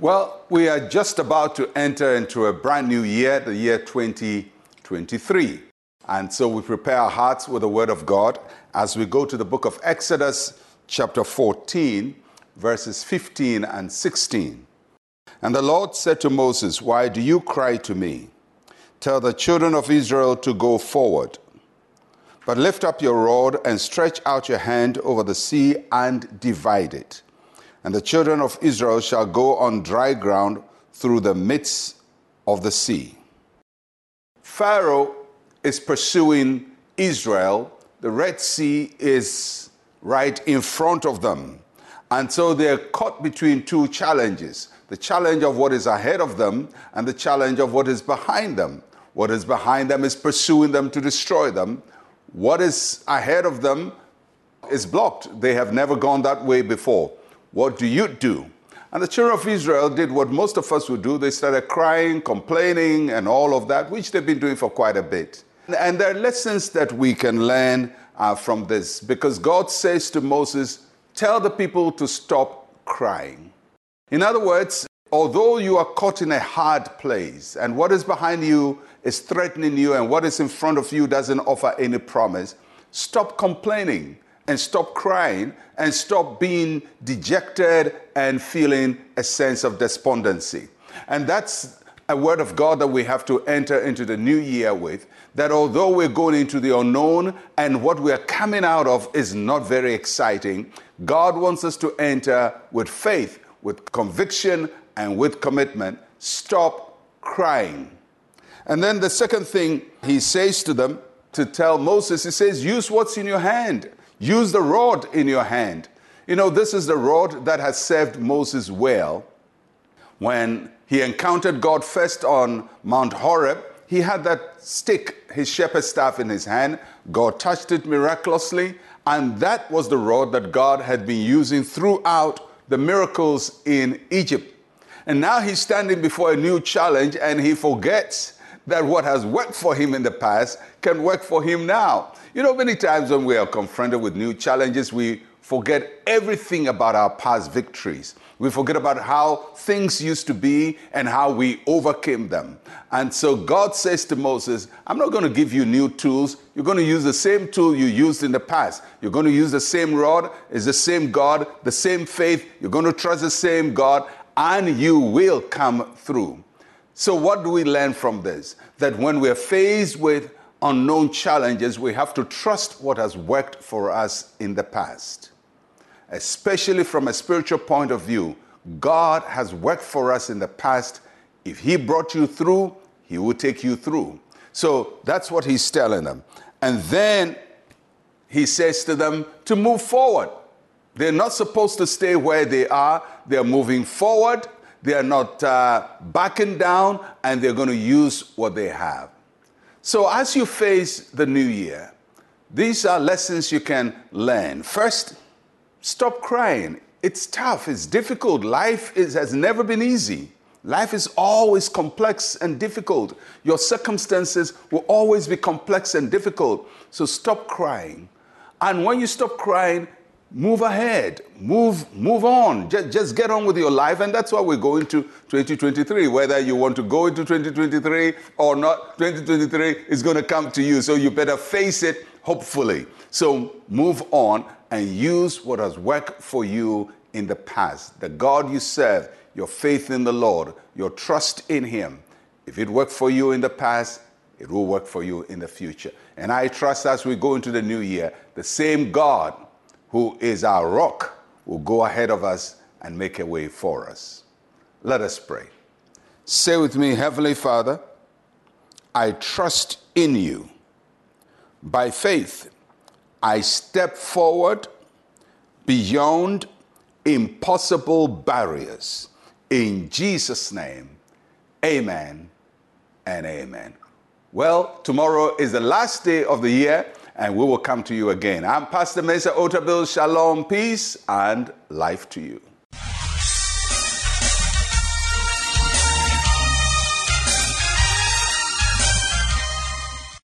Well, we are just about to enter into a brand new year, the year 2023. And so we prepare our hearts with the Word of God as we go to the book of Exodus, chapter 14, verses 15 and 16. And the Lord said to Moses, Why do you cry to me? Tell the children of Israel to go forward. But lift up your rod and stretch out your hand over the sea and divide it. And the children of Israel shall go on dry ground through the midst of the sea. Pharaoh is pursuing Israel. The Red Sea is right in front of them. And so they're caught between two challenges the challenge of what is ahead of them and the challenge of what is behind them. What is behind them is pursuing them to destroy them. What is ahead of them is blocked. They have never gone that way before. What do you do? And the children of Israel did what most of us would do. They started crying, complaining, and all of that, which they've been doing for quite a bit. And there are lessons that we can learn uh, from this because God says to Moses, Tell the people to stop crying. In other words, although you are caught in a hard place and what is behind you is threatening you and what is in front of you doesn't offer any promise, stop complaining and stop crying and stop being dejected and feeling a sense of despondency. And that's a word of God that we have to enter into the new year with. That although we're going into the unknown and what we're coming out of is not very exciting, God wants us to enter with faith, with conviction, and with commitment. Stop crying. And then the second thing he says to them to tell Moses, he says, use what's in your hand. Use the rod in your hand. You know, this is the rod that has served Moses well. When he encountered God first on Mount Horeb, he had that stick, his shepherd's staff in his hand. God touched it miraculously, and that was the rod that God had been using throughout the miracles in Egypt. And now he's standing before a new challenge and he forgets that what has worked for him in the past can work for him now. You know, many times when we are confronted with new challenges, we forget everything about our past victories. We forget about how things used to be and how we overcame them. And so God says to Moses, I'm not going to give you new tools. You're going to use the same tool you used in the past. You're going to use the same rod, it's the same God, the same faith. You're going to trust the same God, and you will come through. So, what do we learn from this? That when we're faced with unknown challenges, we have to trust what has worked for us in the past. Especially from a spiritual point of view, God has worked for us in the past. If He brought you through, He will take you through. So that's what He's telling them. And then He says to them to move forward. They're not supposed to stay where they are, they're moving forward they are not uh, backing down, and they're going to use what they have. So, as you face the new year, these are lessons you can learn. First, stop crying. It's tough, it's difficult. Life is, has never been easy. Life is always complex and difficult. Your circumstances will always be complex and difficult. So stop crying. And when you stop crying, move ahead. Move move on. Just, just get on with your life. And that's why we're going to 2023 whether you want to go into 2023 or not 2023 is going to come to you. So you better face it hopefully. So move on and use what has worked for you in the past. The god you serve your faith in the lord your trust in him. If it worked for you in the past it will work for you in the future. And i trust as we go into the new year the same god who is our rock, will go ahead of us and make a way for us. Let us pray. Say with me, Heavenly Father, I trust in you. By faith, I step forward beyond impossible barriers. In Jesus' name, amen and amen. Well, tomorrow is the last day of the year and we will come to you again. I'm Pastor Mensa Otabil. Shalom, peace, and life to you.